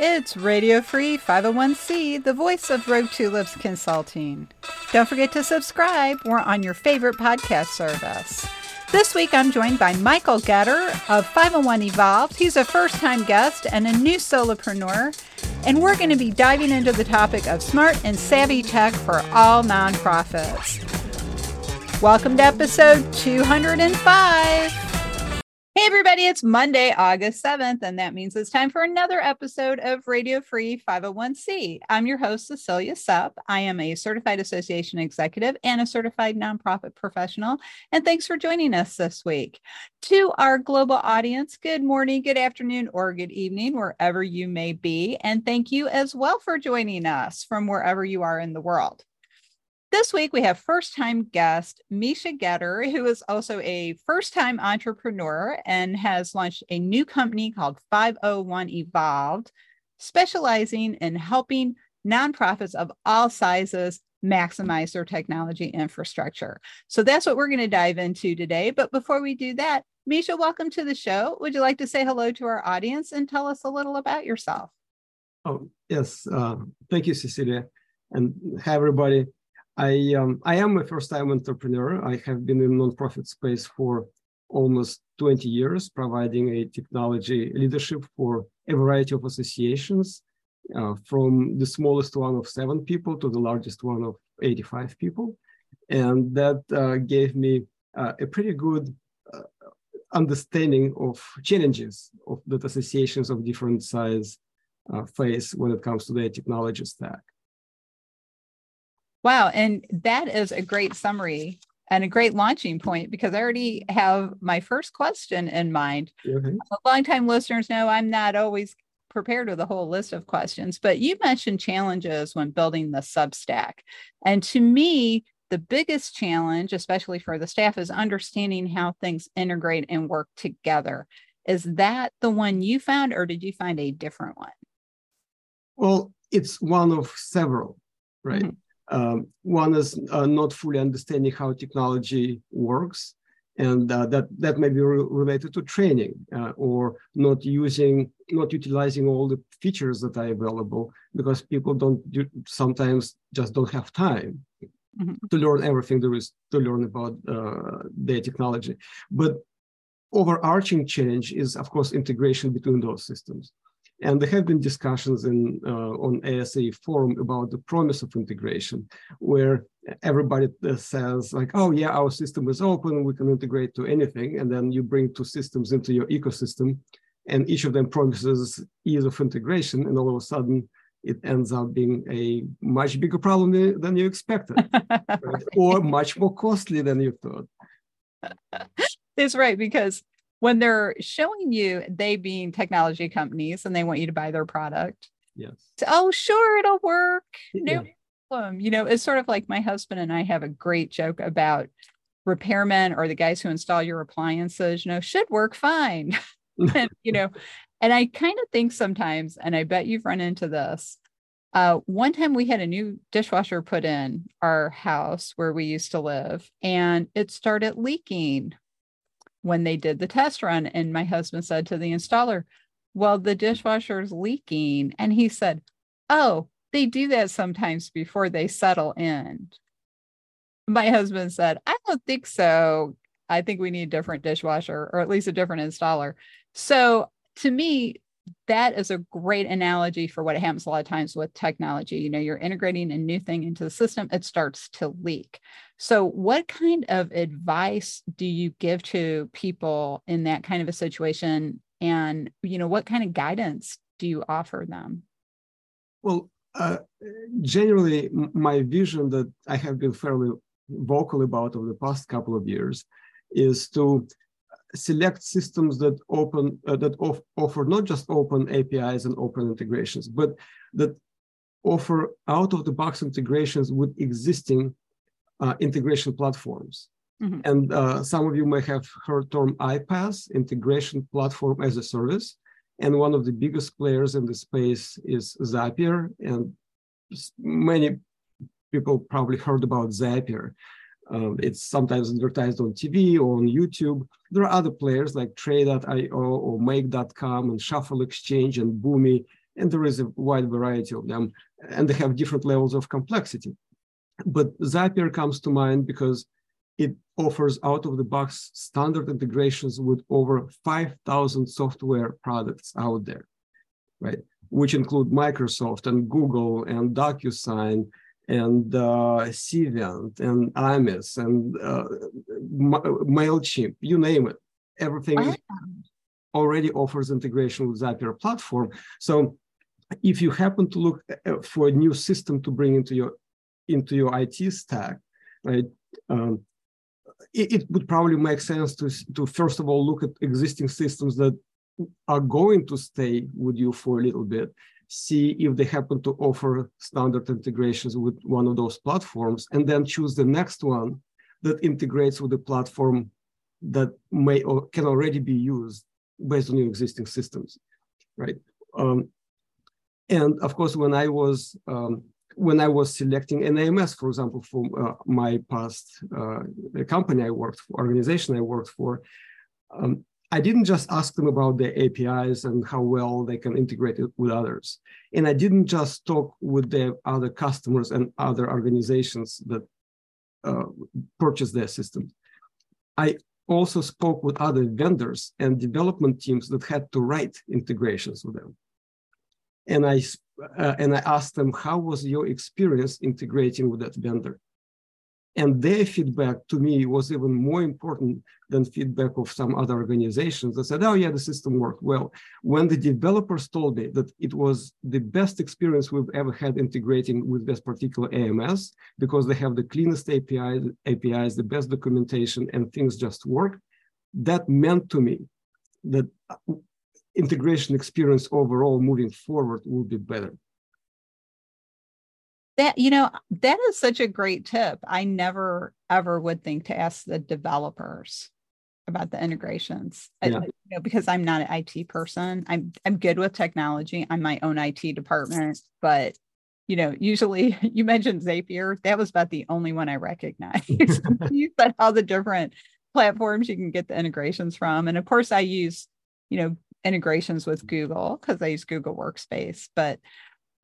It's Radio Free 501c, the voice of Rogue Tulips Consulting. Don't forget to subscribe. We're on your favorite podcast service. This week I'm joined by Michael Getter of 501 Evolved. He's a first time guest and a new solopreneur. And we're going to be diving into the topic of smart and savvy tech for all nonprofits. Welcome to episode 205. Hey, everybody, it's Monday, August 7th, and that means it's time for another episode of Radio Free 501c. I'm your host, Cecilia Sepp. I am a certified association executive and a certified nonprofit professional. And thanks for joining us this week. To our global audience, good morning, good afternoon, or good evening, wherever you may be. And thank you as well for joining us from wherever you are in the world. This week, we have first time guest Misha Getter, who is also a first time entrepreneur and has launched a new company called 501 Evolved, specializing in helping nonprofits of all sizes maximize their technology infrastructure. So that's what we're going to dive into today. But before we do that, Misha, welcome to the show. Would you like to say hello to our audience and tell us a little about yourself? Oh, yes. Uh, thank you, Cecilia. And hi, everybody. I um, I am a first-time entrepreneur. I have been in nonprofit space for almost 20 years, providing a technology leadership for a variety of associations, uh, from the smallest one of seven people to the largest one of 85 people, and that uh, gave me uh, a pretty good uh, understanding of challenges of that associations of different size uh, face when it comes to their technology stack. Wow. And that is a great summary and a great launching point because I already have my first question in mind. Mm-hmm. Longtime listeners know I'm not always prepared with a whole list of questions, but you mentioned challenges when building the Substack. And to me, the biggest challenge, especially for the staff, is understanding how things integrate and work together. Is that the one you found, or did you find a different one? Well, it's one of several, right? Mm-hmm. Um, one is uh, not fully understanding how technology works, and uh, that that may be re- related to training uh, or not using, not utilizing all the features that are available because people don't do, sometimes just don't have time mm-hmm. to learn everything there is to learn about uh, their technology. But overarching change is, of course, integration between those systems. And there have been discussions in uh, on ASA forum about the promise of integration, where everybody says like, "Oh yeah, our system is open; we can integrate to anything." And then you bring two systems into your ecosystem, and each of them promises ease of integration, and all of a sudden, it ends up being a much bigger problem than you expected, right? or much more costly than you thought. That's right, because when they're showing you they being technology companies and they want you to buy their product. Yes. oh, sure, it'll work. No yeah. problem. You know, it's sort of like my husband and I have a great joke about repairmen or the guys who install your appliances, you know, should work fine. and, you know, and I kind of think sometimes, and I bet you've run into this. Uh, one time we had a new dishwasher put in our house where we used to live, and it started leaking when they did the test run. And my husband said to the installer, Well, the dishwasher is leaking. And he said, Oh, they do that sometimes before they settle in. My husband said, I don't think so. I think we need a different dishwasher or at least a different installer. So to me, that is a great analogy for what happens a lot of times with technology. You know, you're integrating a new thing into the system, it starts to leak. So, what kind of advice do you give to people in that kind of a situation? And, you know, what kind of guidance do you offer them? Well, uh, generally, my vision that I have been fairly vocal about over the past couple of years is to select systems that open uh, that off, offer not just open APIs and open integrations, but that offer out of the box integrations with existing uh, integration platforms. Mm-hmm. And uh, some of you may have heard term iPaaS, integration platform as a service. And one of the biggest players in the space is Zapier. And many people probably heard about Zapier. Um, it's sometimes advertised on TV or on YouTube. There are other players like Tray.io or Make.com and Shuffle Exchange and Boomi and there is a wide variety of them, and they have different levels of complexity. But Zapier comes to mind because it offers out of the box standard integrations with over 5,000 software products out there, right? Which include Microsoft and Google and DocuSign and uh, Cvent and iMIS and uh, MailChimp, you name it. Everything wow. already offers integration with Zapier platform. So if you happen to look uh, for a new system to bring into your into your IT stack, right? Um, it, it, would probably make sense to, to first of all look at existing systems that are going to stay with you for a little bit, see if they happen to offer standard integrations with one of those platforms, and then choose the next one that integrates with the platform that may or can already be used based on your existing systems, right? Um, and of course, when I was um, when I was selecting an AMS, for example, for uh, my past uh, company I worked for, organization I worked for, um, I didn't just ask them about their APIs and how well they can integrate it with others. And I didn't just talk with their other customers and other organizations that uh, purchase their systems. I also spoke with other vendors and development teams that had to write integrations with them. And I uh, and I asked them, how was your experience integrating with that vendor? And their feedback to me was even more important than feedback of some other organizations that said, oh, yeah, the system worked well. When the developers told me that it was the best experience we've ever had integrating with this particular AMS because they have the cleanest APIs, APIs, the best documentation, and things just work, that meant to me that uh, integration experience overall moving forward will be better that you know that is such a great tip. I never ever would think to ask the developers about the integrations uh, yeah. I, you know, because i'm not an it person. I'm i'm good with technology. I'm my own it department but you know usually you mentioned zapier. That was about the only one i recognized. You said all the different platforms you can get the integrations from. And of course i use you know integrations with Google because I use Google Workspace. But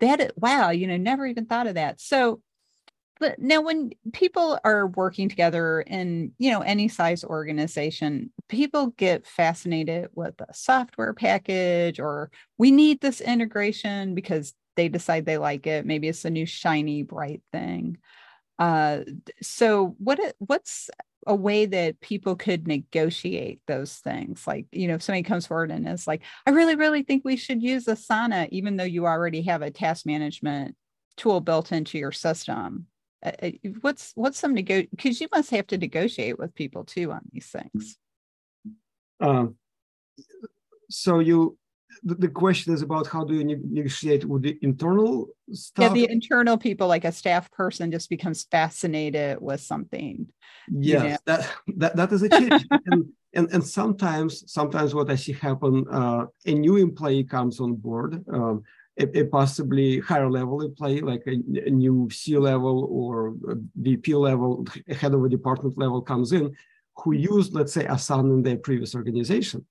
that, wow, you know, never even thought of that. So, but now when people are working together in, you know, any size organization, people get fascinated with a software package or we need this integration because they decide they like it. Maybe it's a new shiny bright thing. Uh, so what what's a way that people could negotiate those things. Like you know if somebody comes forward and is like i really really think we should use asana even though you already have a task management tool built into your system uh, uh what's what's some nego because you must have to negotiate with people too on these things. Um, so you the, the question is about how do you negotiate with the internal staff? Yeah, the internal people, like a staff person, just becomes fascinated with something. Yes, you know? that, that that is a change. and, and and sometimes sometimes what I see happen, uh, a new employee comes on board. Um, a, a, possibly higher level employee, like a, a new C level or VP level, head of a department level comes in, who used, let's say, Asana in their previous organization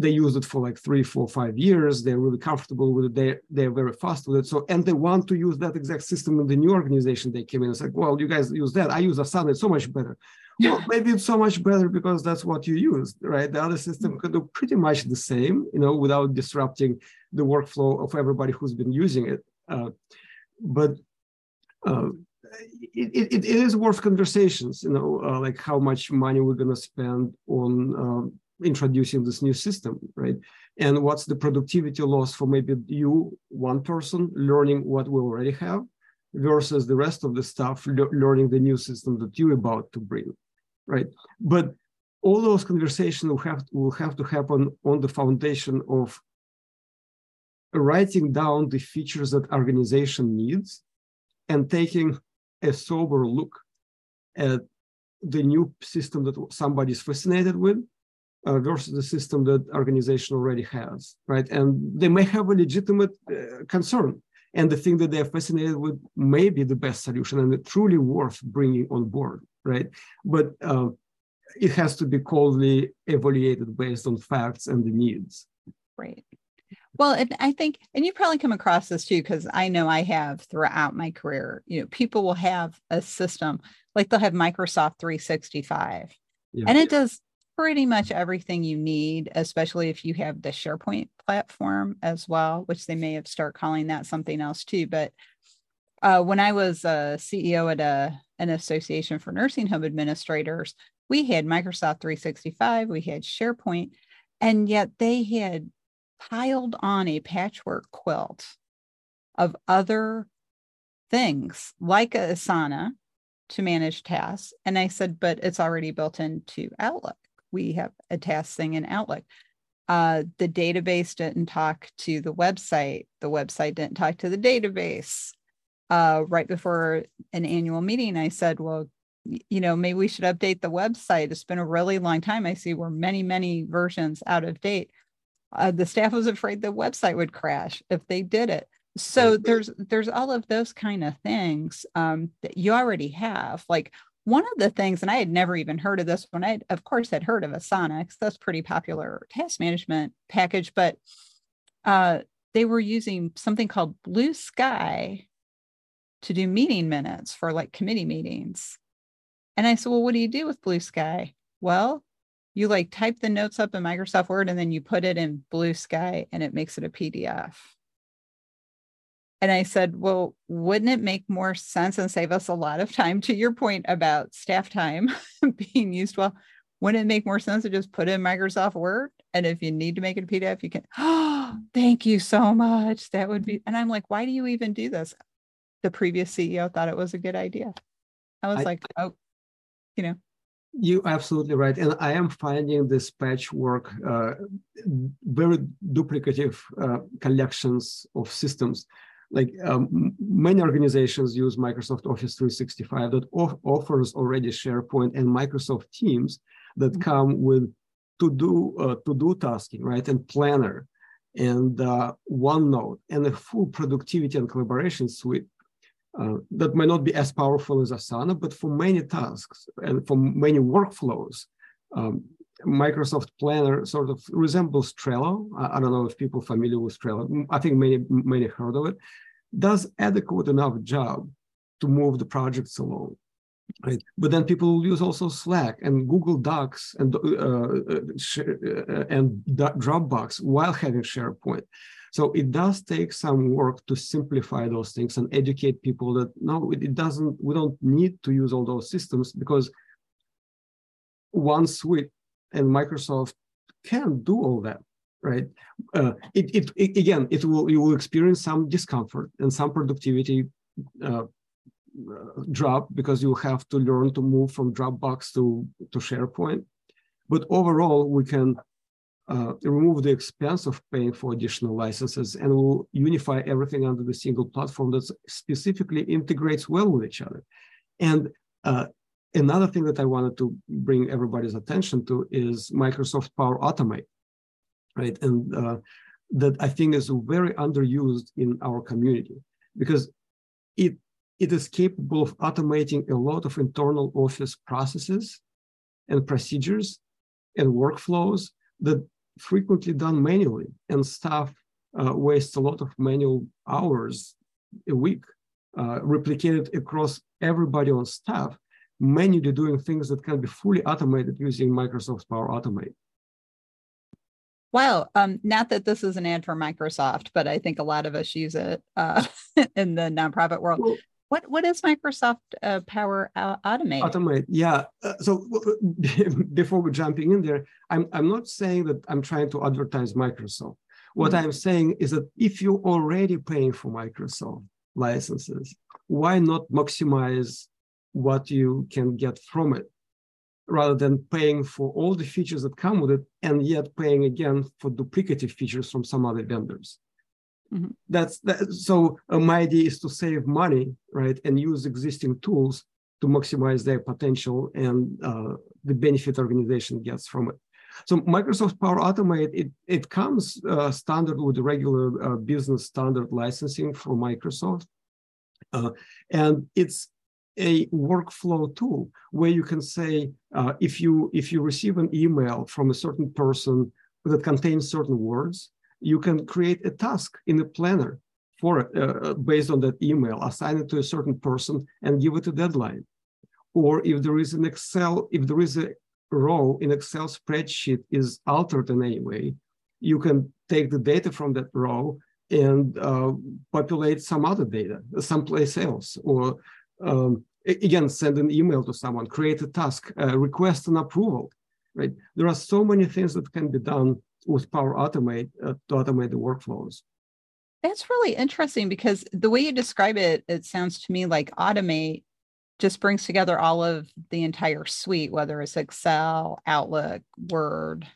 they use it for like three, four, five years. They're really comfortable with it. They they're very fast with it. So and they want to use that exact system in the new organization they came in. It's like, well, you guys use that. I use Asana. It's so much better. Well, maybe it's so much better because that's what you used, right? The other system could do pretty much the same, you know, without disrupting the workflow of everybody who's been using it. Uh, but uh, it, it, it is worth conversations, you know, uh, like how much money we're going to spend on um, introducing this new system, right? And what's the productivity loss for maybe you, one person, learning what we already have versus the rest of the staff le- learning the new system that you're about to bring, right? But all those conversations will have, will have to happen on the foundation of writing down the features that organization needs and taking a sober look at the new system that somebody's fascinated with uh, versus the system that organization already has, right? And they may have a legitimate uh, concern, and the thing that they're fascinated with may be the best solution and truly worth bringing on board, right? But uh, it has to be coldly evaluated based on facts and the needs. Right. Well, and I think, and you probably come across this too, because I know I have throughout my career. You know, people will have a system like they'll have Microsoft 365, yeah. and it does pretty much everything you need, especially if you have the SharePoint platform as well, which they may have start calling that something else too. But uh, when I was a CEO at a an association for nursing home administrators, we had Microsoft 365, we had SharePoint, and yet they had piled on a patchwork quilt of other things like Asana to manage tasks. And I said, but it's already built into Outlook we have a task thing in Outlook. Uh, the database didn't talk to the website. The website didn't talk to the database. Uh, right before an annual meeting, I said, well, you know, maybe we should update the website. It's been a really long time. I see we're many, many versions out of date. Uh, the staff was afraid the website would crash if they did it. So there's there's all of those kind of things um, that you already have. Like one of the things, and I had never even heard of this one, I of course had heard of Asana because that's pretty popular task management package, but uh, they were using something called Blue Sky to do meeting minutes for like committee meetings. And I said, Well, what do you do with Blue Sky? Well, you like type the notes up in Microsoft Word and then you put it in Blue Sky and it makes it a PDF. And I said, well, wouldn't it make more sense and save us a lot of time to your point about staff time being used well? Wouldn't it make more sense to just put in Microsoft Word? And if you need to make it a PDF, you can, oh, thank you so much. That would be, and I'm like, why do you even do this? The previous CEO thought it was a good idea. I was I, like, oh, you know. You absolutely right, and I am finding this patchwork uh, very duplicative uh, collections of systems like um, many organizations use Microsoft Office 365 that off- offers already SharePoint and Microsoft Teams that mm-hmm. come with to do uh, to do tasking, right, and Planner and uh, OneNote and a full productivity and collaboration suite. Uh, that might not be as powerful as Asana, but for many tasks and for many workflows, um, Microsoft Planner sort of resembles Trello. I, I, don't know if people familiar with Trello. I think many many heard of it. Does adequate enough job to move the projects along, right? But then people use also Slack and Google Docs and uh, uh, and Dropbox while having SharePoint. So it does take some work to simplify those things and educate people that no, it doesn't. We don't need to use all those systems because one suite and Microsoft can do all that, right? Uh, it, it, it, again, it will you will experience some discomfort and some productivity uh, drop because you have to learn to move from Dropbox to to SharePoint. But overall, we can uh, remove the expense of paying for additional licenses and will unify everything under the single platform that specifically integrates well with each other. And uh, Another thing that I wanted to bring everybody's attention to is Microsoft Power Automate, right? And uh, that I think is very underused in our community because it it is capable of automating a lot of internal office processes and procedures and workflows that frequently done manually and staff uh, a lot of manual hours a week uh, replicated across everybody on staff manually doing things that can be fully automated using Microsoft Power Automate. Wow. Um, not that this is an ad for Microsoft, but I think a lot of us use it uh, in the nonprofit world. Well, what what is Microsoft uh, Power Automate? Automate, yeah. Uh, so before we jumping in there, I'm I'm not saying that I'm trying to advertise Microsoft. What mm-hmm. I'm saying is that if you're already paying for Microsoft licenses, why not maximize what you can get from it rather than paying for all the features that come with it and yet paying again for duplicative features from some other vendors. Mm-hmm. That's that, so uh, my idea is to save money, right, and use existing tools to maximize their potential and uh, the benefit organization gets from it. So Microsoft Power Automate, it, it comes uh, standard with regular uh, business standard licensing for Microsoft. Uh, and it's a workflow tool where you can say uh, if you if you receive an email from a certain person that contains certain words you can create a task in a planner for uh, based on that email, assign it to a certain person and give it a deadline. Or if there is an Excel, if there is a row in Excel spreadsheet is altered in any way, you can take the data from that row and uh, populate some other data someplace else or um, again send an email to someone create a task uh, request an approval right? There are so many things that can be done with power automate uh, to automate the workflows. That's really interesting because the way you describe it it sounds to me like automate just brings together all of the entire suite whether it's excel outlook word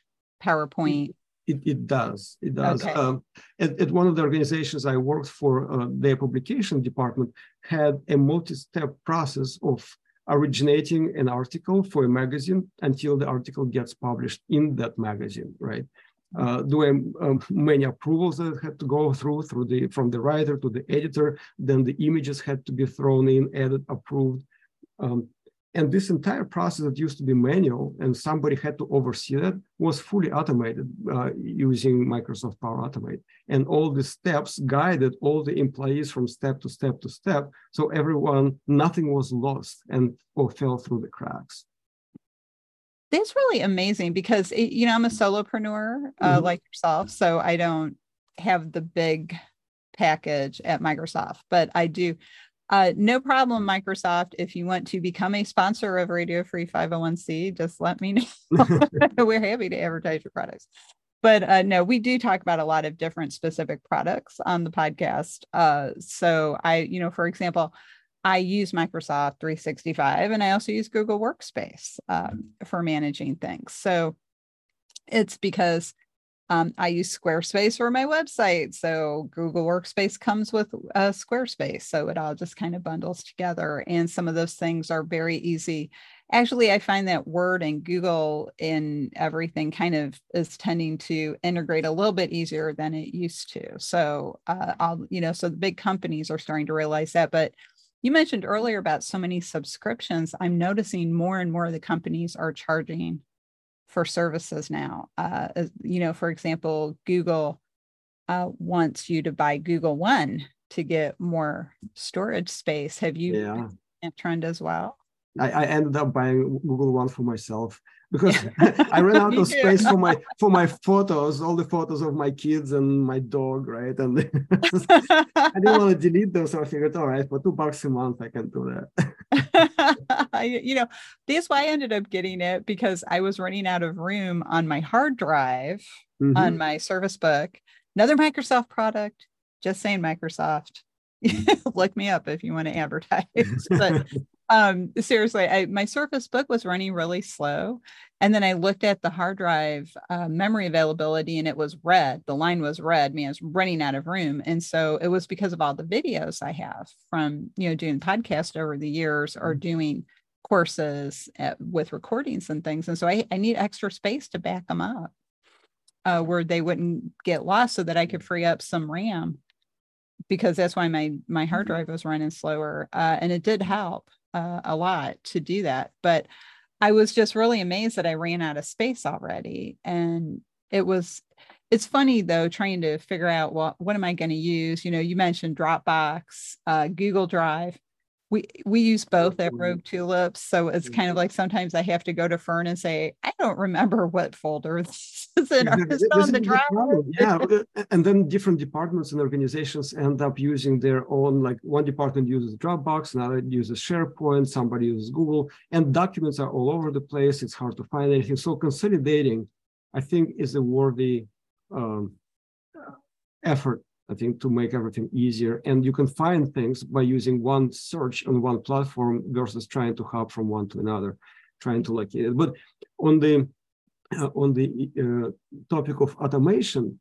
powerpoint it, it does. It does. Okay. Um, at, at, one of the organizations I worked for, uh, their publication department had a multi-step process of originating an article for a magazine until the article gets published in that magazine, right? Uh, doing um, many approvals that had to go through through the from the writer to the editor. Then the images had to be thrown in, edited, approved. Um, and this entire process that used to be manual and somebody had to oversee that was fully automated uh, using Microsoft Power Automate. And all the steps guided all the employees from step to step to step. So everyone, nothing was lost and or fell through the cracks. That's really amazing because, it, you know, I'm a solopreneur uh, mm-hmm. like yourself. So I don't have the big package at Microsoft, but I do uh, no problem, Microsoft. If you want to become a sponsor of Radio Free 501c, just let me know. We're happy to advertise your products. But uh, no, we do talk about a lot of different specific products on the podcast. Uh, so I, you know, for example, I use Microsoft 365 and I also use Google Workspace um, for managing things. So it's because um, I use Squarespace for my website. So Google Workspace comes with uh, Squarespace. So it all just kind of bundles together. And some of those things are very easy. Actually, I find that Word and Google in everything kind of is tending to integrate a little bit easier than it used to. So uh, I'll, you know, so the big companies are starting to realize that. But you mentioned earlier about so many subscriptions. I'm noticing more and more of the companies are charging for services now. Uh, you know, for example, Google uh, wants you to buy Google One to get more storage space. Have you yeah. that trend as well? I, I, ended up buying Google One for myself because I ran out of space for my for my photos, all the photos of my kids and my dog, right? And I didn't want to delete those. so I figured, all right, for two bucks a month, I can do that. you know, that's why I ended up getting it because I was running out of room on my hard drive mm-hmm. on my Surface Book. Another Microsoft product. Just saying, Microsoft. Look me up if you want to advertise. but um seriously I, my surface book was running really slow and then i looked at the hard drive uh, memory availability and it was red. The line was red. Mean i was running out of room. And so it was because of all the videos i have from you know doing podcast over the years or mm-hmm. doing courses at, with recordings and things. And so I, I need extra space to back them up uh, where they wouldn't get lost so that i could free up some ram because that's why my my hard mm-hmm. drive was running slower uh, and it did help uh, a lot to do that. But I was just really amazed that I ran out of space already. And it was, it's funny though, trying to figure out what, what am I going to use? You know, you mentioned Dropbox, uh, Google Drive we we use both at Rogue Tulips, so it's kind of like sometimes I have to go to Fern and say, I don't remember what folder this is in. This on the drive. Yeah, and then different departments and organizations end up using their own. Like one department uses Dropbox, another uses SharePoint, somebody uses Google, and documents are all over the place. It's hard to find anything. So consolidating, I think, is a worthy um, effort I think, to make everything easier. And you can find things by using one search on one platform versus trying to hop from one to another, trying to like it. But on the uh, on the uh, topic of automation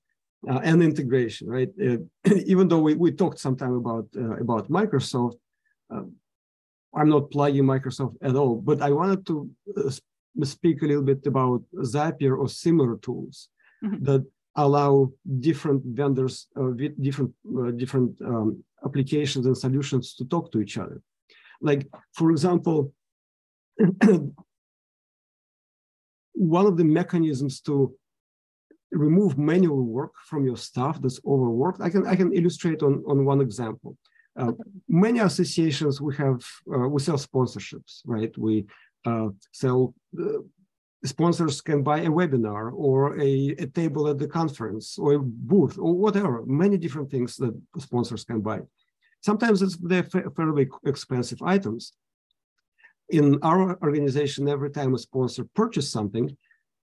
uh, and integration, right? Uh, even though we, we talked sometime about uh, about Microsoft, uh, I'm not plugging Microsoft at all. But I wanted to speak a little bit about Zapier or similar tools mm-hmm. that allow different vendors uh, with different uh, different um, applications and solutions to talk to each other. Like for example, one of the mechanisms to remove manual work from your staff that's overworked. I can I can illustrate on, on one example. Uh, many associations we have uh, we sell sponsorships, right? We uh, sell uh, sponsors can buy a webinar or a, a table at the conference or a booth or whatever. Many different things that sponsors can buy. Sometimes it's they're fairly expensive items. In our organization, every time a sponsor purchases something,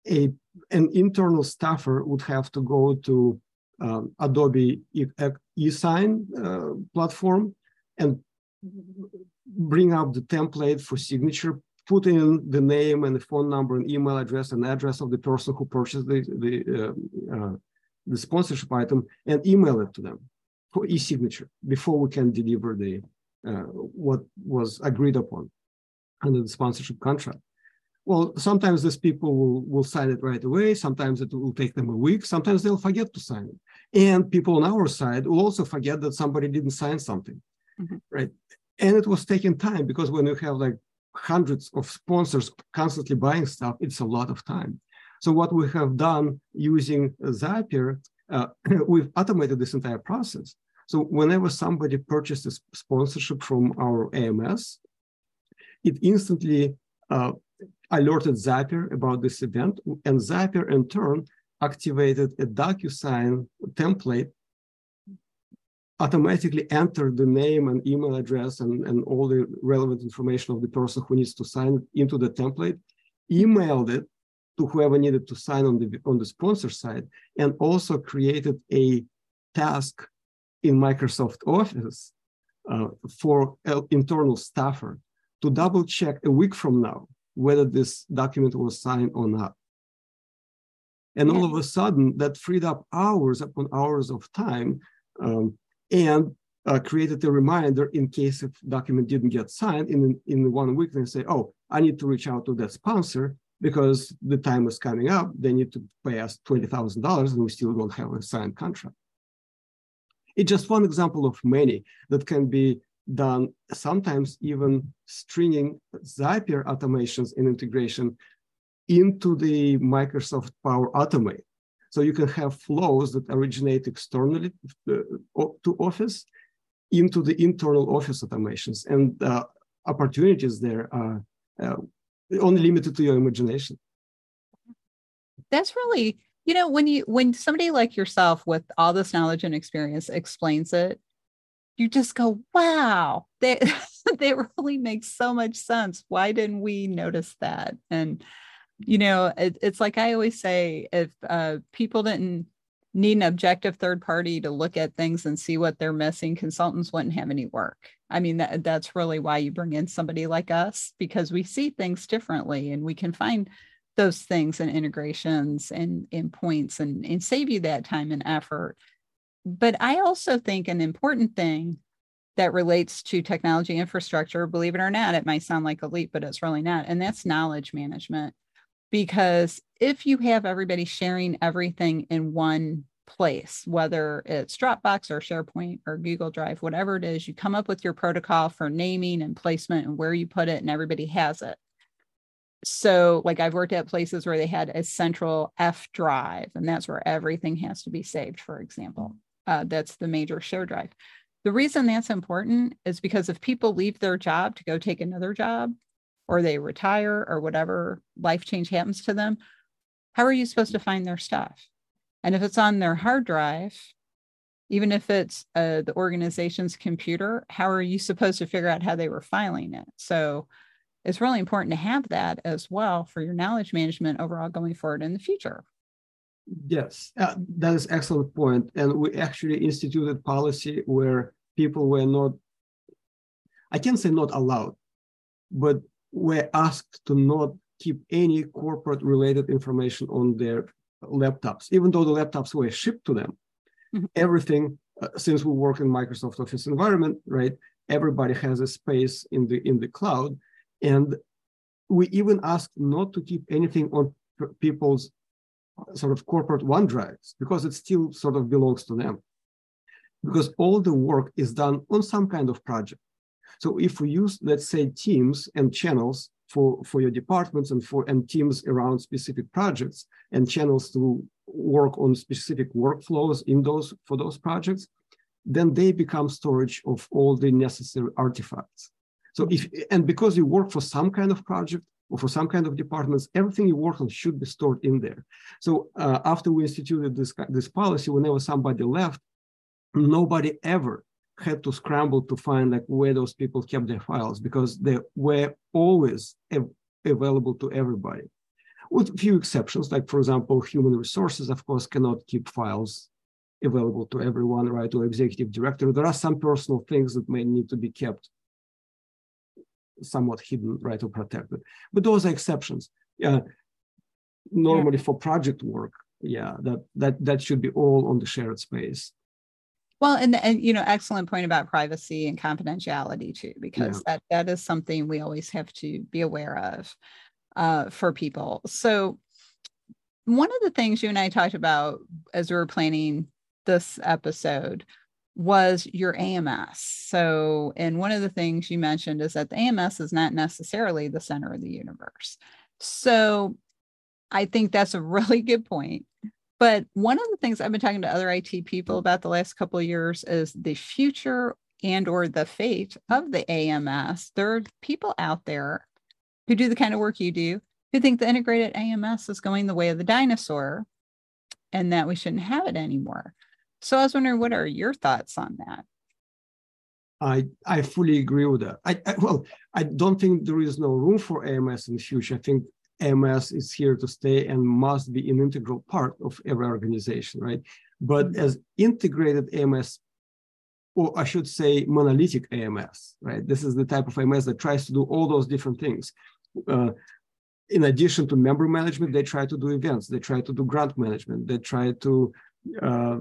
a, an internal staffer would have to go to um, Adobe eSign uh, platform and bring up the template for signature, put in the name and the phone number and email address and address of the person who purchased the, the, uh, uh, the sponsorship item and email it to them for e-signature before we can deliver the uh, what was agreed upon under the sponsorship contract. Well, sometimes these people will, will sign it right away. Sometimes it will take them a week. Sometimes they'll forget to sign it. And people on our side will also forget that somebody didn't sign something, mm-hmm. right? And it was taking time because when you have like hundreds of sponsors constantly buying stuff, it's a lot of time. So what we have done using Zapier, uh, we've automated this entire process. So whenever somebody purchases sponsorship from our AMS, it instantly uh, alerted Zapier about this event, and Zapier in turn activated a DocuSign template, automatically entered the name and email address and, and all the relevant information of the person who needs to sign into the template, emailed it to whoever needed to sign on the, on the sponsor side, and also created a task in Microsoft Office uh, for an internal staffer to double check a week from now whether this document was signed or not. And yeah. all of a sudden, that freed up hours upon hours of time um, and uh, created a reminder in case if document didn't get signed in, in one week, they say, oh, I need to reach out to that sponsor because the time is coming up. They need to pay us $20,000 and we still don't have a signed contract. It's just one example of many that can be done sometimes even stringing Zapier automations and integration into the Microsoft Power Automate. So you can have flows that originate externally uh, to Office into the internal Office automations. And uh, opportunities there are uh, only limited to your imagination. That's really, you know, when you when somebody like yourself with all this knowledge and experience explains it, you just go, wow, they they really makes so much sense. Why didn't we notice that? And you know, it, it's like I always say, if uh, people didn't need an objective third party to look at things and see what they're missing, consultants wouldn't have any work. I mean, that, that's really why you bring in somebody like us because we see things differently and we can find those things and integrations and, and points and, and save you that time and effort but I also think an important thing that relates to technology infrastructure, believe it or not, it might sound like a leap, but it's really not. And that's knowledge management. Because if you have everybody sharing everything in one place, whether it's Dropbox or SharePoint or Google Drive, whatever it is, you come up with your protocol for naming and placement and where you put it, and everybody has it. So, like I've worked at places where they had a central F drive, and that's where everything has to be saved, for example. Uh, that's the major share drive. The reason that's important is because if people leave their job to go take another job, or they retire, or whatever life change happens to them, how are you supposed to find their stuff? And if it's on their hard drive, even if it's uh, the organization's computer, how are you supposed to figure out how they were filing it? So it's really important to have that as well for your knowledge management overall going forward in the future. Yes, uh, that is excellent point. And we actually instituted policy where people were not, I can't say not allowed, but were asked to not keep any corporate related information on their laptops, even though the laptops were shipped to them. Mm-hmm. Everything, uh, since we work in Microsoft Office environment, right? Everybody has a space in the in the cloud, and we even asked not to keep anything on people's sort of corporate OneDrives because it still sort of belongs to them. Because all the work is done on some kind of project. So if we use, let's say, teams and channels for, for your departments and for and teams around specific projects and channels to work on specific workflows in those for those projects, then they become storage of all the necessary artifacts. So if and because you work for some kind of project or for some kind of departments, everything you work on should be stored in there. So uh, after we instituted this this policy, whenever somebody left, nobody ever had to scramble to find like where those people kept their files because they were always available to everybody with few exceptions like for example human resources of course cannot keep files available to everyone right or executive director. There are some personal things that may need to be kept somewhat hidden right or protected. But those are exceptions. Yeah normally yeah. for project work yeah that that that should be all on the shared space well, and, and you know, excellent point about privacy and confidentiality too, because yeah. that that is something we always have to be aware of uh, for people. So, one of the things you and I talked about as we were planning this episode was your AMS. So, and one of the things you mentioned is that the AMS is not necessarily the center of the universe. So, I think that's a really good point but one of the things I've been talking to other IT people about the last couple of years is the future and or the fate of the AMS. There are people out there who do the kind of work you do who think the integrated AMS is going the way of the dinosaur and that we shouldn't have it anymore. So I was wondering, what are your thoughts on that? I, I fully agree with that. I, I, well, I don't think there is no room for AMS in the future. I think AMS is here to stay and must be an integral part of every organization, right? But mm-hmm. as integrated AMS, or I should say monolithic AMS, right? This is the type of AMS that tries to do all those different things. Uh, in addition to member management, they try to do events, they try to do grant management, they try to uh,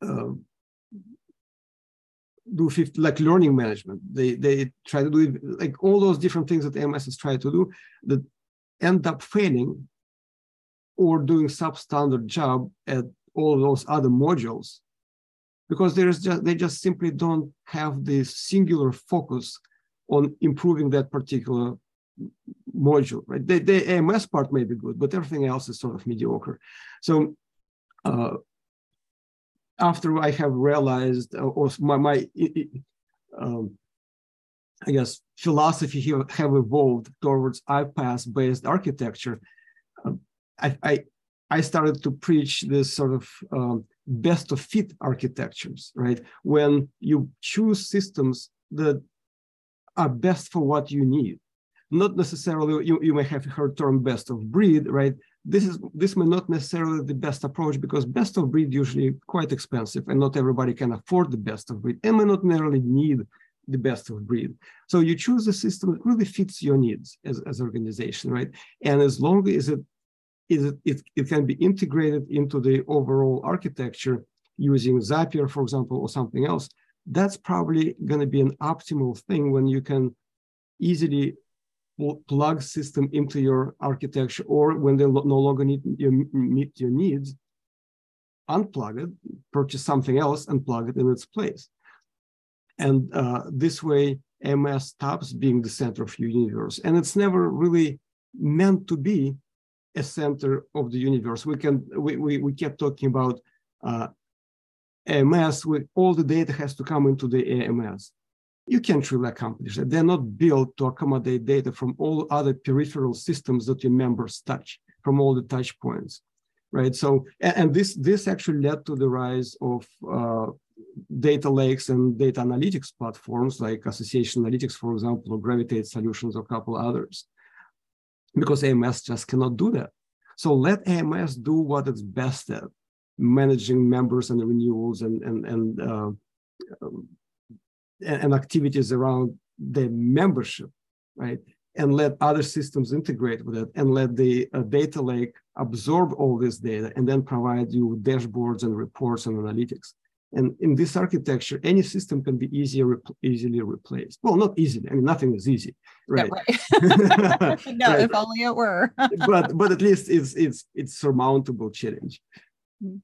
uh, do 50, like learning management. They they try to do like all those different things that AMS is trying to do. That end up failing or doing substandard job at all those other modules because there's just they just simply don't have this singular focus on improving that particular module right? The, the ams part may be good but everything else is sort of mediocre. So uh, after i have realized uh, or my, my um, I guess, philosophy have, have evolved towards iPaaS-based architecture, uh, I, I, I, started to preach this sort of um, best of fit architectures, right? When you choose systems that are best for what you need. Not necessarily, you, you may have heard term best of breed, right? This is this may not necessarily the best approach because best of breed usually quite expensive and not everybody can afford the best of breed and may not necessarily need the best of breed. So you choose a system that really fits your needs as, as organization, right? And as long as it is it, it, can be integrated into the overall architecture using Zapier, for example, or something else, that's probably going to be an optimal thing when you can easily plug system into your architecture or when they no longer need meet your needs, unplug it, purchase something else and plug it in its place. And uh, this way, MS stops being the center of your universe. And it's never really meant to be a center of the universe. We can we we, we kept talking about uh, AMS. With all the data has to come into the AMS. You can't really accomplish that. They're not built to accommodate data from all other peripheral systems that your members touch, from all the touch points, right? So, and, and this this actually led to the rise of uh, data lakes and data analytics platforms like Association Analytics, for example, or Gravitate Solutions, or a couple others, because AMS just cannot do that. So let AMS do what it's best at, managing members and renewals and and and uh, um, and activities around the membership, right? And let other systems integrate with it, and let the uh, data lake absorb all this data, and then provide you dashboards and reports and analytics. And in this architecture, any system can be easier, easily replaced. Well, not easily. I mean, nothing is easy, right? Yeah, right. no, right. if only it were. but but at least it's it's it's surmountable challenge. Hmm.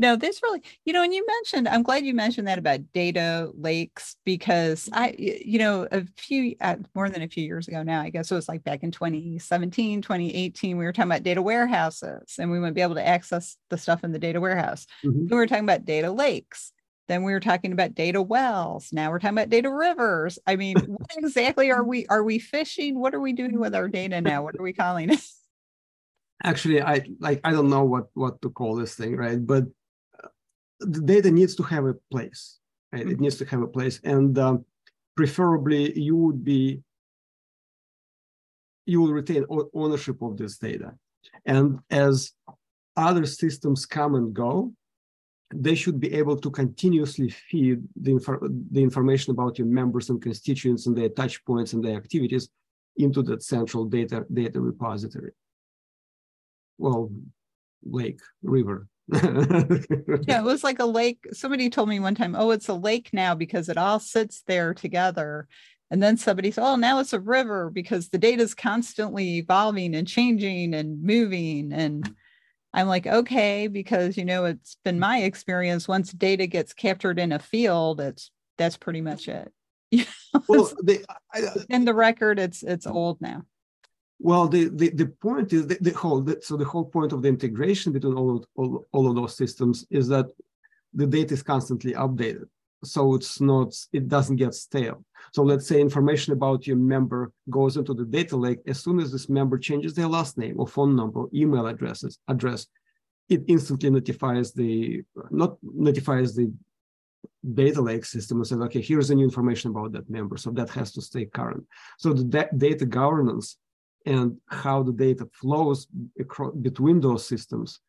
No, this really, you know, and you mentioned, I'm glad you mentioned that about data lakes because I, you know, a few, uh, more than a few years ago now, I guess it was like back in 2017, 2018, we were talking about data warehouses and we wouldn't be able to access the stuff in the data warehouse. Mm-hmm. We were talking about data lakes. Then we were talking about data wells. Now we're talking about data rivers. I mean, what exactly are we, are we fishing? What are we doing with our data now? What are we calling it? Actually, I like, I don't know what, what to call this thing, right? But the data needs to have a place. Right? Mm-hmm. It needs to have a place, and um, preferably you would be you will retain ownership of this data. And as other systems come and go, they should be able to continuously feed the, the information about your members and constituents and their touch points and their activities into that central data data repository. Well, lake, river, yeah, it was like a lake. Somebody told me one time, oh, it's a lake now because it all sits there together. And then somebody said, oh, now it's a river because the data is constantly evolving and changing and moving. And I'm like, okay, because you know, it's been my experience. Once data gets captured in a field, it's that's pretty much it. well, they, I, in the record, it's it's old now. Well, the, the, the point is the, the whole, the, so the whole point of the integration between all of, all, all of those systems is that the data is constantly updated. So it's not, it doesn't get stale. So let's say information about your member goes into the data lake. As soon as this member changes their last name or phone number, email addresses, address, it instantly notifies the, not notifies the data lake system and says, okay, here's the new information about that member. So that has to stay current. So the data governance and how the data flows across, between those systems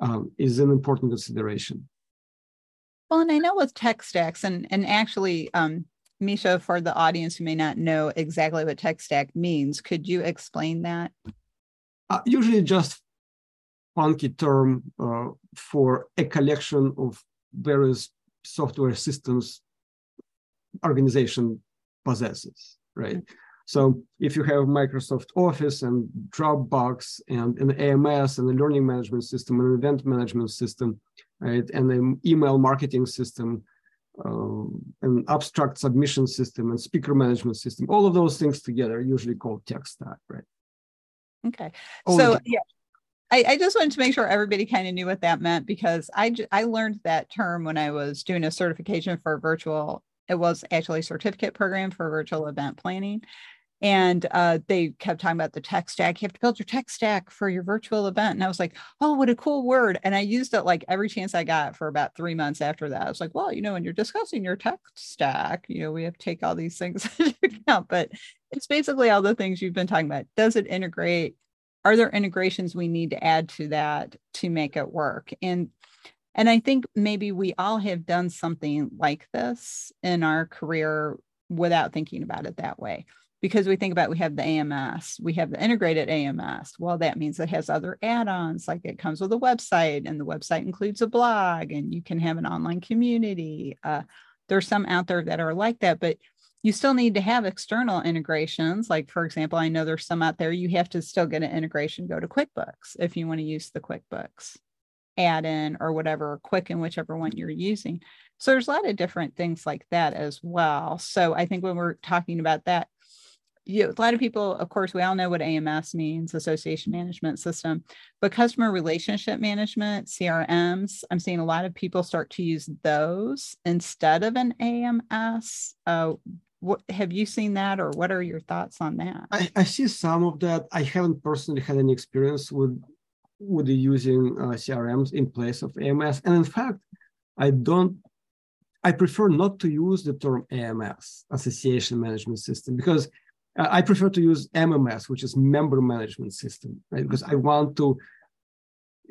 um, is an important consideration. Well, and I know with tech stacks, and and actually, um, Misha, for the audience who may not know exactly what tech stack means, could you explain that? Uh, usually, just funky term uh, for a collection of various software systems organization possesses, right? So if you have Microsoft Office and Dropbox and an AMS and a learning management system, and an event management system, right, and an email marketing system, uh, an abstract submission system and speaker management system, all of those things together are usually called tech stack, right? Okay. All so yeah. I, I, just wanted to make sure everybody kind of knew what that meant because I, I learned that term when I was doing a certification for virtual it was actually a certificate program for virtual event planning and uh, they kept talking about the tech stack. You have to build your tech stack for your virtual event. And I was like, oh, what a cool word. And I used it like every chance I got for about three months after that. I was like, well, you know, when you're discussing your tech stack, you know, we have to take all these things into account. But it's basically all the things you've been talking about. Does it integrate? Are there integrations we need to add to that to make it work? And and I think maybe we all have done something like this in our career without thinking about it that way because we think about we have the AMS, we have the integrated AMS. Well, that means it has other add-ons, like it comes with a website, and the website includes a blog, and you can have an online community. Uh, there's some out there that are like that, but you still need to have external integrations. Like, for example, I know there's some out there you have to still get an integration, go to QuickBooks if you want to use the QuickBooks add in or whatever, Quicken, whichever one you're using. So there's a lot of different things like that as well. So I think when we're talking about that, you a lot of people, of course, we all know what AMS means, association management system, but customer relationship management, CRMs, I'm seeing a lot of people start to use those instead of an AMS. Uh, what have you seen that or what are your thoughts on that? I, I see some of that. I haven't personally had any experience with with using uh, CRMs in place of AMS. And in fact, I don't I prefer not to use the term AMS, Association Management System, because Uh, I prefer to use MMS, which is Member Management System, right? Because I want to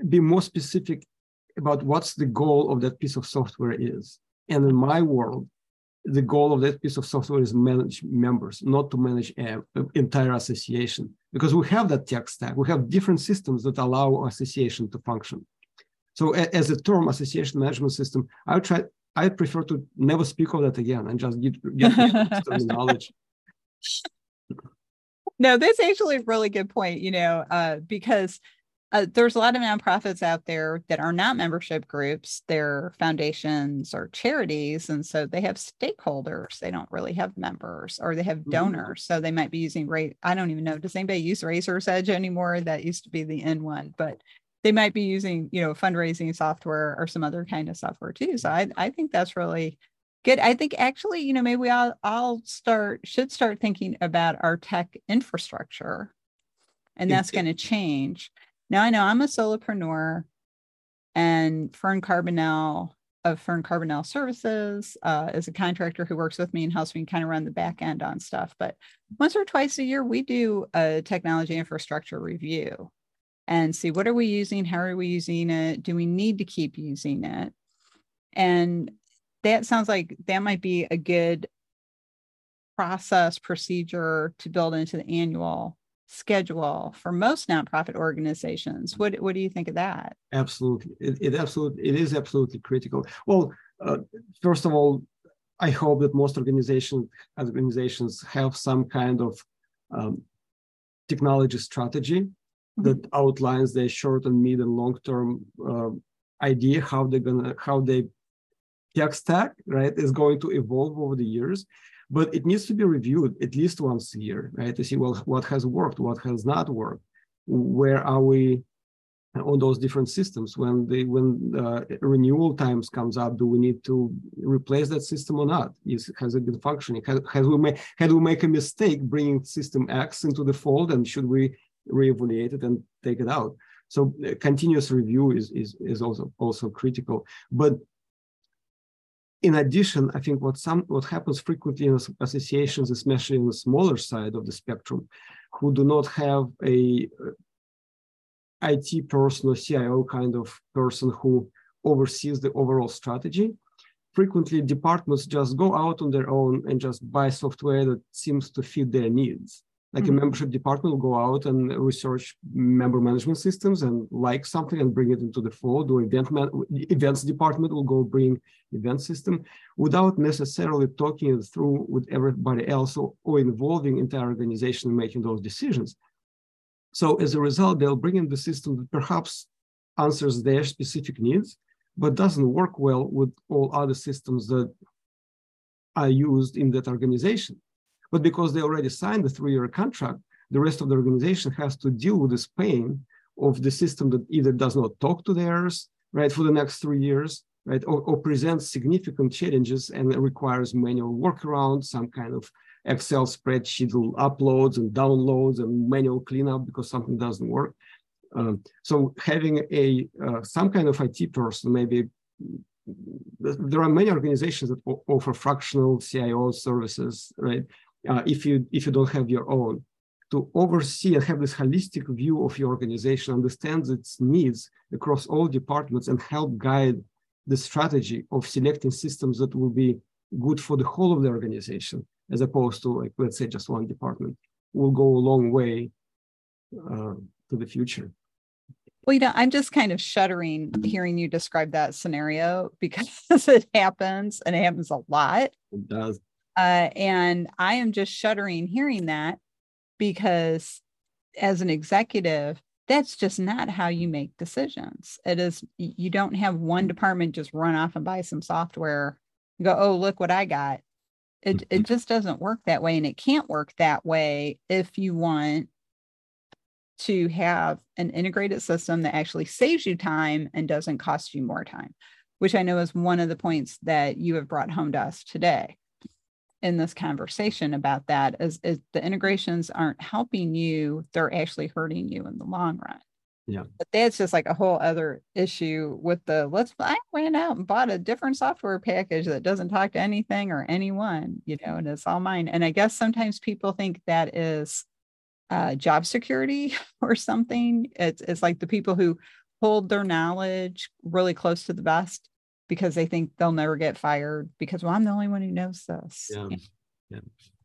be more specific about what's the goal of that piece of software is. And in my world, the goal of that piece of software is manage members, not to manage an entire association. Because we have that tech stack, we have different systems that allow association to function. So as a term, association management system, I would try. I prefer to never speak of that again and just get, get knowledge. No, that's actually a really good point, you know, uh, because uh, there's a lot of nonprofits out there that are not membership groups they're foundations or charities and so they have stakeholders they don't really have members or they have mm-hmm. donors mm-hmm. so they might be using rate i don't even know does anybody use Raiser's Edge anymore that used to be the n one but they might be using you know fundraising software or some other kind of software too so i, I think that's really good i think actually you know maybe we all, all start should start thinking about our tech infrastructure. And that's going to change. Now I know I'm a solopreneur and Fern Carbonell of Fern Carbonell Services uh, is a contractor who works with me and helps me kind of run the back end on stuff. But once or twice a year, we do a technology infrastructure review and see what are we using, how are we using it, do we need to keep using it, and that sounds like that might be a good process procedure to build into the annual schedule for most nonprofit organizations. What what do you think of that? Absolutely, it, it absolutely it is absolutely critical. Well, uh, first of all, I hope that most organizations organizations have some kind of um, technology strategy mm-hmm. that outlines their short and mid and long term uh, idea how they're gonna how they tech stack right is going to evolve over the years but it needs to be reviewed at least once a year, right? To see well what has worked, what has not worked, where are we on those different systems? When the when uh, renewal times comes up do we need to replace that system or not? Is, has it been functioning? Has, has we made had we make a mistake bringing system x into the fold and should we reevaluate it and take it out? So uh, continuous review is, is is also also critical. But in addition, I think what some what happens frequently in associations, especially in the smaller side of the spectrum, who do not have a uh, IT person or CIO kind of person who oversees the overall strategy. Frequently, departments just go out on their own and just buy software that seems to fit their needs like mm-hmm. a membership department will go out and research member management systems and like something and bring it into the fold. Or event man- events department will go bring event system without necessarily talking it through with everybody else or, or involving entire organization in making those decisions. So as a result they'll bring in the system that perhaps answers their specific needs but doesn't work well with all other systems that are used in that organization but because they already signed the three-year contract, the rest of the organization has to deal with this pain of the system that either does not talk to theirs, right, for the next three years, right, or, or presents significant challenges and requires manual workaround, some kind of Excel spreadsheet uploads and downloads and manual cleanup because something doesn't work. Um, so having a uh, some kind of IT person, maybe there are many organizations that offer fractional CIO services, right? Uh, if you if you don't have your own to oversee and have this holistic view of your organization understands its needs across all departments and help guide the strategy of selecting systems that will be good for the whole of the organization as opposed to like let's say just one department will go a long way uh, to the future well, you know, I'm just kind of shuddering hearing you describe that scenario because it happens and it happens a lot. It does. Uh, and I am just shuddering hearing that because as an executive, that's just not how you make decisions. It is, you don't have one department just run off and buy some software, go, oh, look what I got. It, it mm-hmm. just doesn't work that way. And it can't work that way if you want to have an integrated system that actually saves you time and doesn't cost you more time, which I know is one of the points that you have brought home to us today in this conversation about that is, is the integrations aren't helping you they're actually hurting you in the long run. Yeah. But that's just like a whole other issue with the let's i went out and bought a different software package that doesn't talk to anything or anyone you know and it's all mine. And i guess sometimes people think that is uh, job security or something. It's, it's like the people who hold their knowledge really close to the vest because they think they'll never get fired because well i'm the only one who knows this yeah. yeah.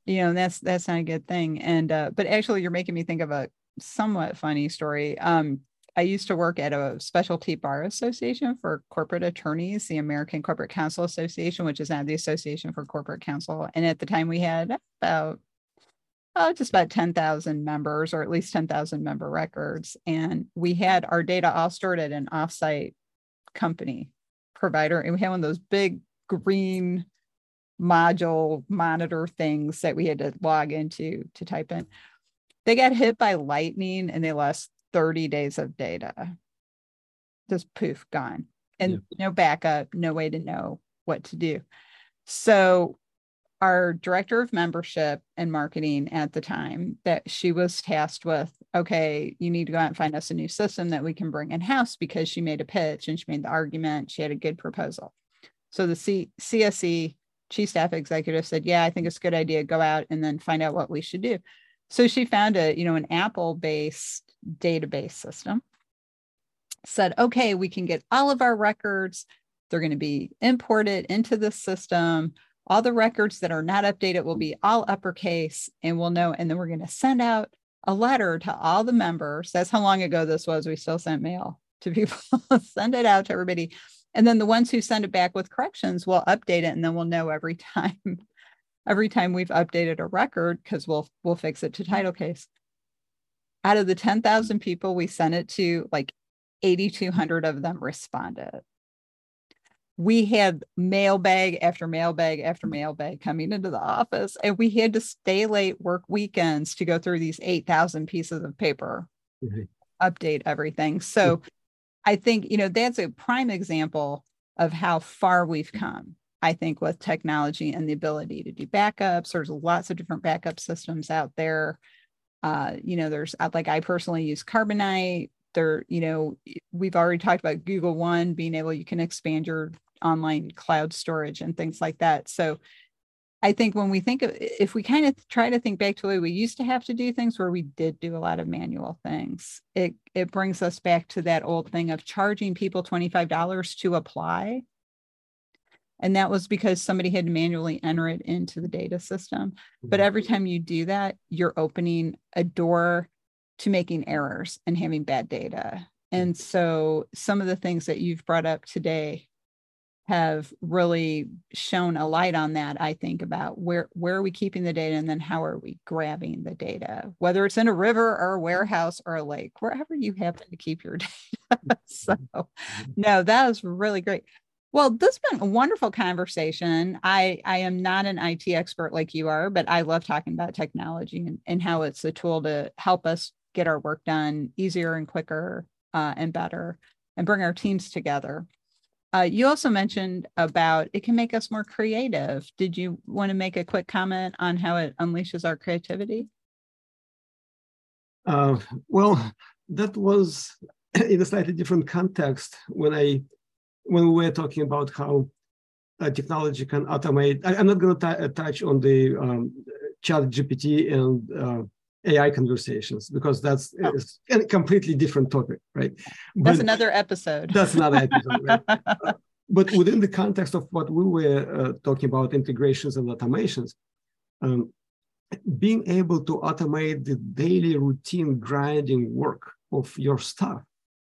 you know that's that's not a good thing and uh but actually you're making me think of a somewhat funny story um I used to work at a specialty bar association for corporate attorneys, the American Corporate Counsel Association, which is now the Association for Corporate Counsel. And at the time, we had about oh, just about 10,000 members or at least 10,000 member records. And we had our data all stored at an offsite company provider. And we had one of those big green module monitor things that we had to log into to type in. They got hit by lightning and they lost 30 days of data. Just poof, gone. And yeah. no backup, no way to know what to do. So our director of membership and marketing at the time that she was tasked with okay you need to go out and find us a new system that we can bring in house because she made a pitch and she made the argument. She had a good proposal. So the C- cse chief staff executive said yeah i think it's a good idea. Go out and then find out what we should do. So she found a you know an apple based database system said okay we can get all of our records. They're going to be imported into the system all the records that are not updated will be all uppercase and we'll know. And then we're going to send out a letter to all the members. That's how long ago this was. We still sent mail to people, send it out to everybody. And then the ones who send it back with corrections will update it and then we'll know every time, every time we've updated a record because we'll we'll fix it to title case. Out of the 10,000 people we sent it to, like 8,200 of them responded we had mailbag after mailbag after mailbag coming into the office and we had to stay late work weekends to go through these 8000 pieces of paper mm-hmm. update everything. So i think you know that's a prime example of how far we've come i think with technology and the ability to do backups. There's lots of different backup systems out there. Uh, you know there's like i personally use carbonite. There you know we've already talked about google one being able you can expand your online cloud storage and things like that. So I think when we think of if we kind of try to think back to the way we used to have to do things where we did do a lot of manual things, it it brings us back to that old thing of charging people $25 to apply. And that was because somebody had to manually enter it into the data system. But every mm-hmm. time you do that, you're opening a door to making errors and having bad data. And so some of the things that you've brought up today have really shown a light on that i think about where where are we keeping the data and then how are we grabbing the data whether it's in a river or a mm-hmm. warehouse or a lake wherever you happen to keep your data. Mm-hmm. So mm-hmm. no that was really great. Well this has been a wonderful conversation. I i am not an it expert like you are but i love talking about technology and, and how it's a tool to help us get our work done easier and quicker uh, and better and bring our teams together uh, you also mentioned about it can make us more creative. Did you want to make a quick comment on how it unleashes our creativity? Uh, well, that was in a slightly different context when I when we were talking about how uh, technology can automate. I, am not going to touch on the um, Chat GPT and uh, AI conversations because that's oh. a completely different topic, right? That's another episode. That's another episode, right? uh, but within the context of what we were uh, talking about, integrations and automations, um, being able to automate the daily routine grinding work of your staff,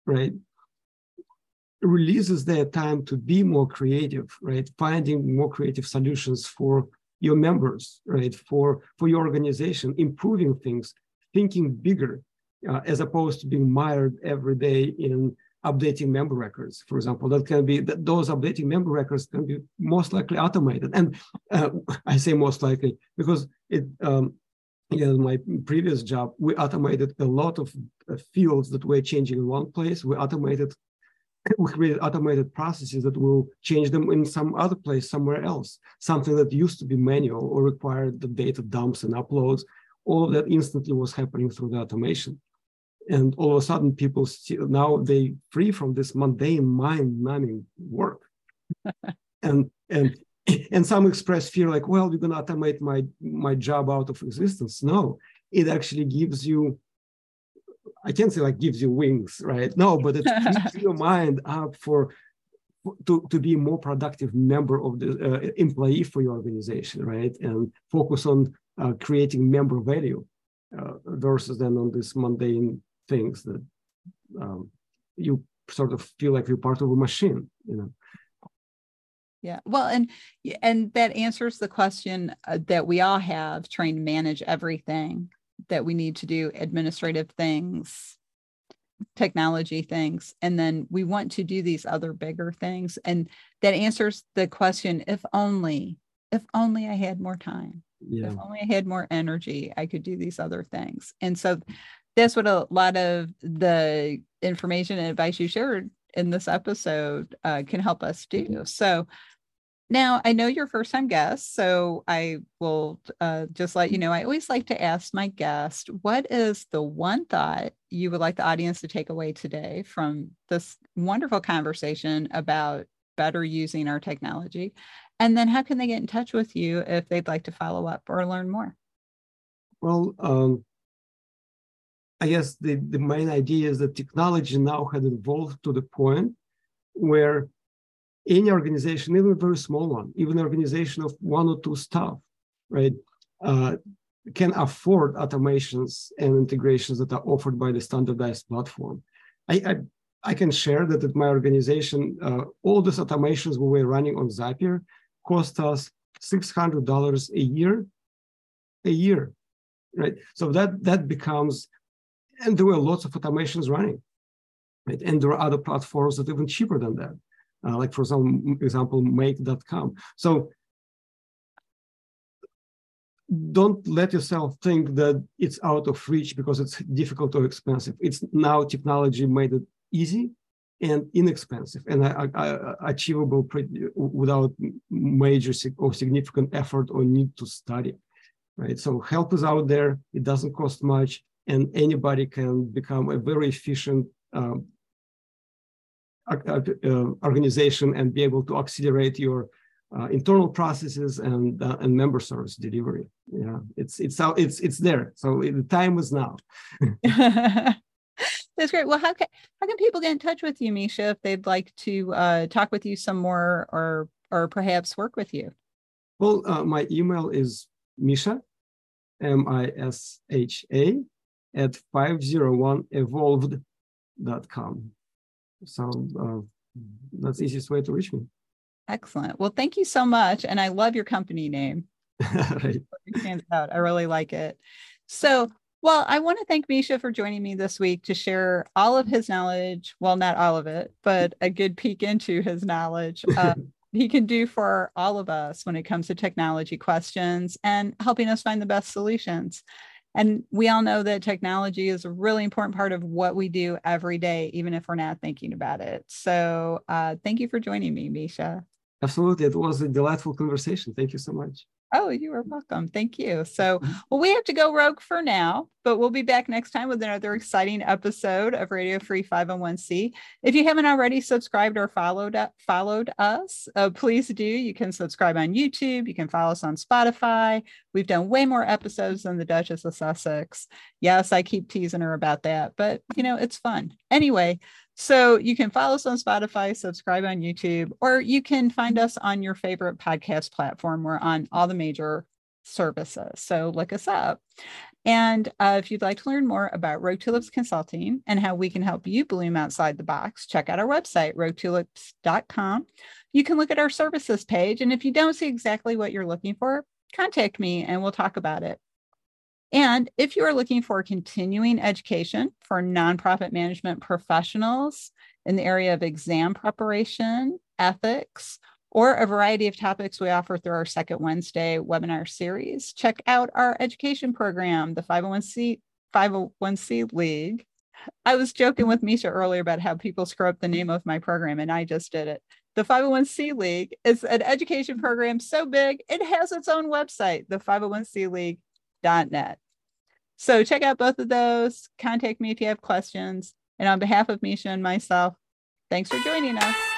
right? Releases their time to be more creative, right? Finding more creative solutions for your members, right? For, for your organization, improving things, thinking bigger, uh, as opposed to being mired every day in updating member records, for example. That can be, that those updating member records can be most likely automated. And uh, I say most likely because it, um, yeah, my previous job, we automated a lot of uh, fields that were changing in one place. We automated we created automated processes that will change them in some other place somewhere else. Something that used to be manual or required the data dumps and uploads. All of that instantly was happening through the automation. And all of a sudden people still, now they free from this mundane mind numbing work. And and and some express fear like well we're going to automate my my job out of existence. No it actually gives you I can't say like gives you wings, right? No, but it keeps your mind up for to, to be a more productive member of the uh, employee for your organization, right? And focus on uh, creating member value uh, versus then on these mundane things that um, you sort of feel like you're part of a machine, you know. yeah well and and that answers the question uh, that we all have trying to manage everything that we need to do administrative things technology things and then we want to do these other bigger things. And that answers the question if only if only i had more time yeah. if only i had more energy i could do these other things. And so that's what a lot of the information and advice you shared in this episode uh, can help us do. So now, I know you're first time guest, so I will uh, just let you know. I always like to ask my guest, what is the one thought you would like the audience to take away today from this wonderful conversation about better using our technology? And then how can they get in touch with you if they'd like to follow up or learn more? Well, um, I guess the, the main idea is that technology now has evolved to the point where any organization, even a very small one, even an organization of one or two staff, right, uh, can afford automations and integrations that are offered by the standardized platform. I, I, I can share that at my organization, uh, all these automations we were running on Zapier cost us $600 a year, a year, right? So that, that becomes, and there were lots of automations running, right? And there are other platforms that are even cheaper than that uh, like for some example, make.com. So don't let yourself think that it's out of reach because it's difficult or expensive. It's now technology made it easy and inexpensive and uh, uh, achievable without major or significant effort or need to study, right? So help is out there. It doesn't cost much, and anybody can become a very efficient um, uh, organization and be able to accelerate your uh, internal processes and uh, and member service delivery. Yeah, it's it's out it's it's there. So the time is now. That's great. Well, how can how can people get in touch with you, Misha, if they'd like to uh, talk with you some more, or or perhaps work with you? Well, uh, my email is Misha, M I S H A, at 501evolved.com. So uh, that's the easiest way to reach me. Excellent. Well, thank you so much. And I love your company name. right. It stands out. I really like it. So, well, I want to thank Misha for joining me this week to share all of his knowledge. Well, not all of it, but a good peek into his knowledge. Uh, he can do for all of us when it comes to technology questions and helping us find the best solutions. And we all know that technology is a really important part of what we do every day, even if we're not thinking about it. So uh, thank you for joining me, Misha. Absolutely. It was a delightful conversation. Thank you so much. Oh, you are welcome. Thank you. So, well, we have to go rogue for now, but we'll be back next time with another exciting episode of Radio Free 501c. If you haven't already subscribed or followed up, followed us, uh, please do. You can subscribe on YouTube. You can follow us on Spotify. We've done way more episodes than the Duchess of Sussex. Yes, I keep teasing her about that, but you know it's fun. Anyway, so you can follow us on Spotify, subscribe on YouTube, or you can find us on your favorite podcast platform. We're on all the major services. So look us up. And uh, if you'd like to learn more about Rogue Tulips Consulting and how we can help you bloom outside the box, check out our website, roguetulips.com. You can look at our services page. And if you don't see exactly what you're looking for, contact me and we'll talk about it. And if you are looking for continuing education for nonprofit management professionals in the area of exam preparation, ethics, or a variety of topics we offer through our second Wednesday webinar series, check out our education program, the 501c 501c League. I was joking with Misha earlier about how people screw up the name of my program, and I just did it. The 501c League is an education program so big, it has its own website, the 501c League net. So check out both of those. Contact me if you have questions. And on behalf of Misha and myself, thanks for joining us.